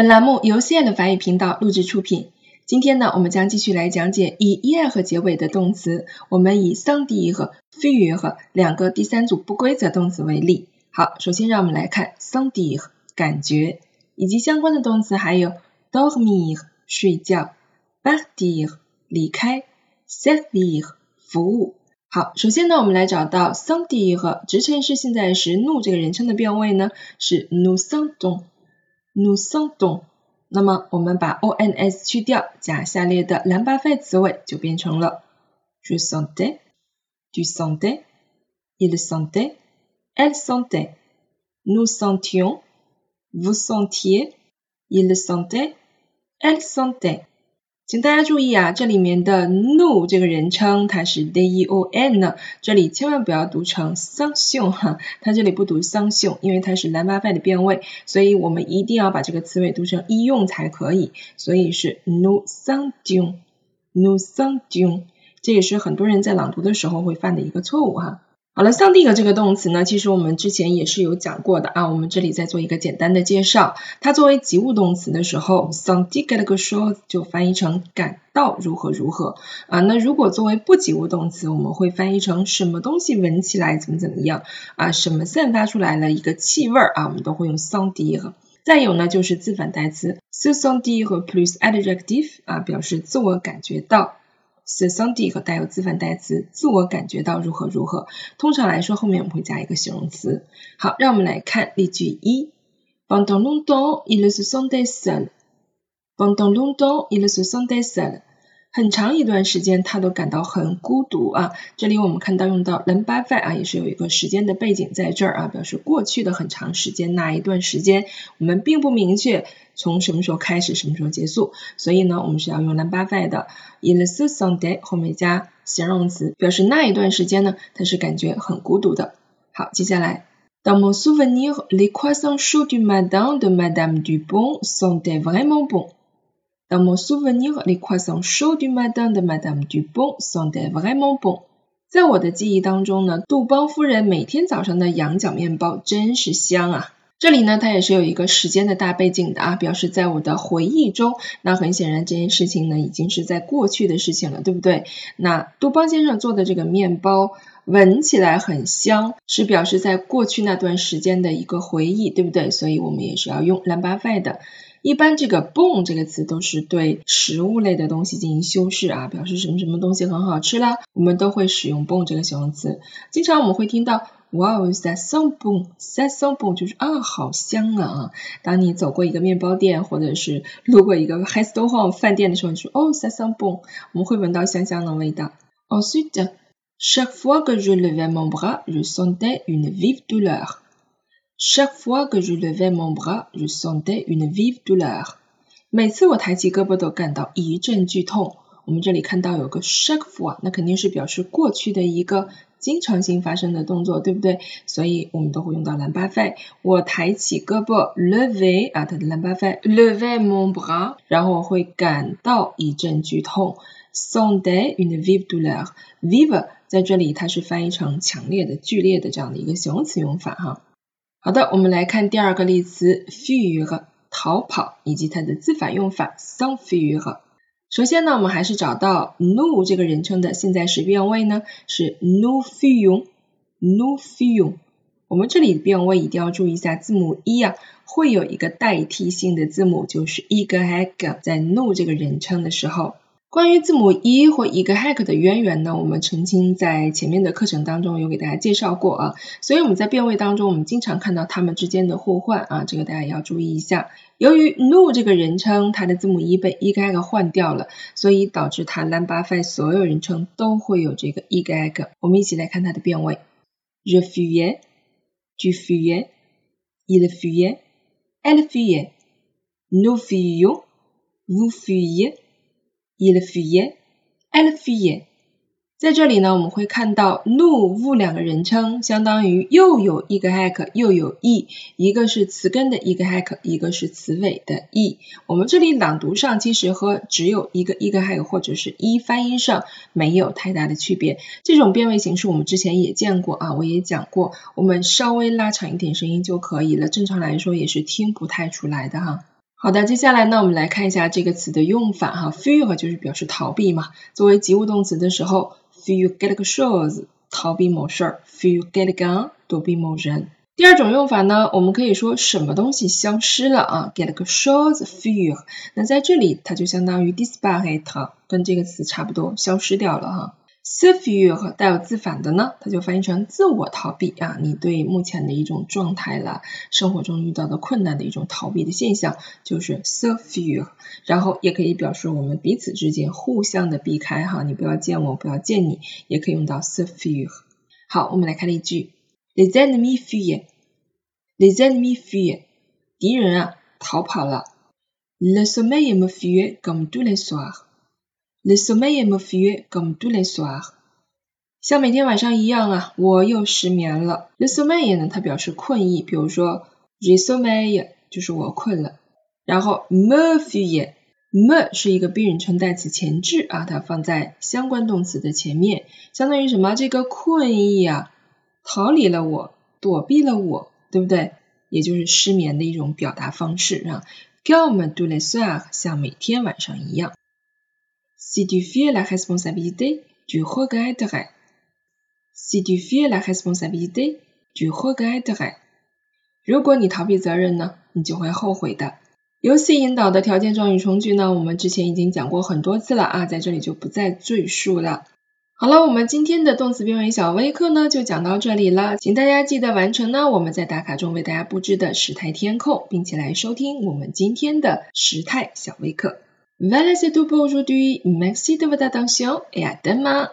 本栏目由 C 的法语频道录制出品。今天呢，我们将继续来讲解以 er 结尾的动词。我们以 s o n d i 和 faire 两个第三组不规则动词为例。好，首先让我们来看 s o n d i 感觉，以及相关的动词还有 dormir 睡觉 b a r t i r 离开，servir 服务。好，首先呢，我们来找到 s o n d i 和直陈式现在时，nou 这个人称的变位呢是 nous sentons，nous sentons。那么我们把 o n s 去掉，加下列的蓝巴费词尾，就变成了 je sentais，tu sentais，il sentait，elle sentait，nous sentions，vous sentiez，il sentait，elle sentait。 请大家注意啊，这里面的 nous 这个人称，它是 d e o n 呢，这里千万不要读成 sention 哈，它这里不读 sention，因为它是蓝巴费的变位，所以我们一定要把这个词尾读成一用才可以，所以是 nous sentions，nous sentions，这也是很多人在朗读的时候会犯的一个错误哈。好了，sentir 这个动词呢，其实我们之前也是有讲过的啊，我们这里再做一个简单的介绍。它作为及物动词的时候，sentir quelque chose 就翻译成感到如何如何啊。那如果作为不及物动词，我们会翻译成什么东西闻起来怎么怎么样啊，什么散发出来了一个气味啊，我们都会用 sentir。再有呢，就是自反代词，se sentir plus adjective 啊，表示自我感觉到。Se sentir 和带有自反代词，自我感觉到如何如何。通常来说，后面我们会加一个形容词。好，让我们来看例句一：Pendant longtemps, il se sentait seul. Pendant longtemps, il se sentait seul. 很长一段时间，他都感到很孤独啊。这里我们看到用到 l a m b a f 啊，也是有一个时间的背景在这儿啊，表示过去的很长时间那一段时间，我们并不明确从什么时候开始，什么时候结束。所以呢，我们是要用 l a m b a f 的 in the Sunday 后面加形容词，表示那一段时间呢，他是感觉很孤独的。好，接下来，Dans mon souvenir, les croissants chauds du matin de Madame dubon sont vraiment bons. Dans mon souvenir, les croissants chauds du matin de Madame Dupont sont vraiment bons。在我的记忆当中呢，杜邦夫人每天早上的羊角面包真是香啊！这里呢，它也是有一个时间的大背景的啊，表示在我的回忆中。那很显然，这件事情呢，已经是在过去的事情了，对不对？那杜邦先生做的这个面包闻起来很香，是表示在过去那段时间的一个回忆，对不对？所以我们也是要用蓝巴费的。一般这个 bon 这个词都是对食物类的东西进行修饰啊，表示什么什么东西很好吃啦，我们都会使用 bon 这个形容词。经常我们会听到 wow that so bon，that so bon 就是啊好香啊啊。当你走过一个面包店或者是路过一个 restaurant 饭店的时候，你说哦 that so bon，我们会闻到香香的味道。Ensuite，chaque fois que je levais mon bras，je sentais une vive douleur。Chaque fois que je levais mon bras, je sentais une vive douleur。每次我抬起胳膊都感到一阵剧痛。我们这里看到有个 chaque fois，那肯定是表示过去的一个经常性发生的动作，对不对？所以我们都会用到蓝巴费。我抬起胳膊，lever 啊，它的蓝巴费 lever mon bras，然后我会感到一阵剧痛。Sentais une vive douleur。vive 在这里它是翻译成强烈的、剧烈的这样的一个形容词用法哈。好的，我们来看第二个例词，fuir 逃跑以及它的字反用法，some fuir。首先呢，我们还是找到 no 这个人称的现在时变位呢，是 no few，no few。我们这里的变位一定要注意一下，字母 e 啊，会有一个代替性的字母，就是 e 个 h 在 no 这个人称的时候。关于字母 e 或一个 hack 的渊源呢，我们曾经在前面的课程当中有给大家介绍过啊，所以我们在变位当中，我们经常看到它们之间的互换啊，这个大家也要注意一下。由于 nu 这个人称，它的字母 e 被 e 个 hack 换掉了，所以导致它 lambda 所有人称都会有这个 e 个 hack。我们一起来看它的变位：je fuyais，tu fuyais，il fuyait，elle fuyait，nous fuyons，vous fuyez。Il fuyait，elle fuyait。在这里呢，我们会看到 nous v 两个人称，相当于又有一个 hack 又有 e，一个是词根的一个 hack，一个是词尾的 e。我们这里朗读上其实和只有一个一个 hack 或者是一发音上没有太大的区别。这种变位形式我们之前也见过啊，我也讲过，我们稍微拉长一点声音就可以了。正常来说也是听不太出来的哈。好的，接下来呢，我们来看一下这个词的用法哈。fuir 就是表示逃避嘛，作为及物动词的时候，fuir quelque chose 逃避某事儿，fuir quelqu'un 躲避某人。第二种用法呢，我们可以说什么东西消失了啊，quelque chose fuir。那在这里它就相当于 disparaître，跟这个词差不多，消失掉了哈。S f u r 带有自反的呢，它就翻译成自我逃避啊，你对目前的一种状态了，生活中遇到的困难的一种逃避的现象，就是 s f u r 然后也可以表示我们彼此之间互相的避开哈，你不要见我，不要见你，也可以用到 s f u r 好，我们来看例句：Les ennemis fuient，les ennemis fuient，敌人啊逃跑了。Le sommeil me fuit comme tous les soirs。Le sommeil me fuit comme tous les soirs，像每天晚上一样啊，我又失眠了。Le sommeil 呢，它表示困意，比如说 je sommeil 就是我困了。然后 me fuit，me 是一个宾语称代词前置啊，它放在相关动词的前面，相当于什么？这个困意啊，逃离了我，躲避了我，对不对？也就是失眠的一种表达方式啊。Comme tous les soirs，像每天晚上一样。Si tu fuis la responsabilité, tu regretterais. Si tu fuis la responsabilité, tu regretterais. 如果你逃避责任呢，你就会后悔的。游戏引导的条件状语从句呢，我们之前已经讲过很多次了啊，在这里就不再赘述了。好了，我们今天的动词变位小微课呢，就讲到这里了，请大家记得完成呢我们在打卡中为大家布置的时态填空，并且来收听我们今天的时态小微课。Voilà, c'est tout pour aujourd'hui. Merci de votre attention et à demain.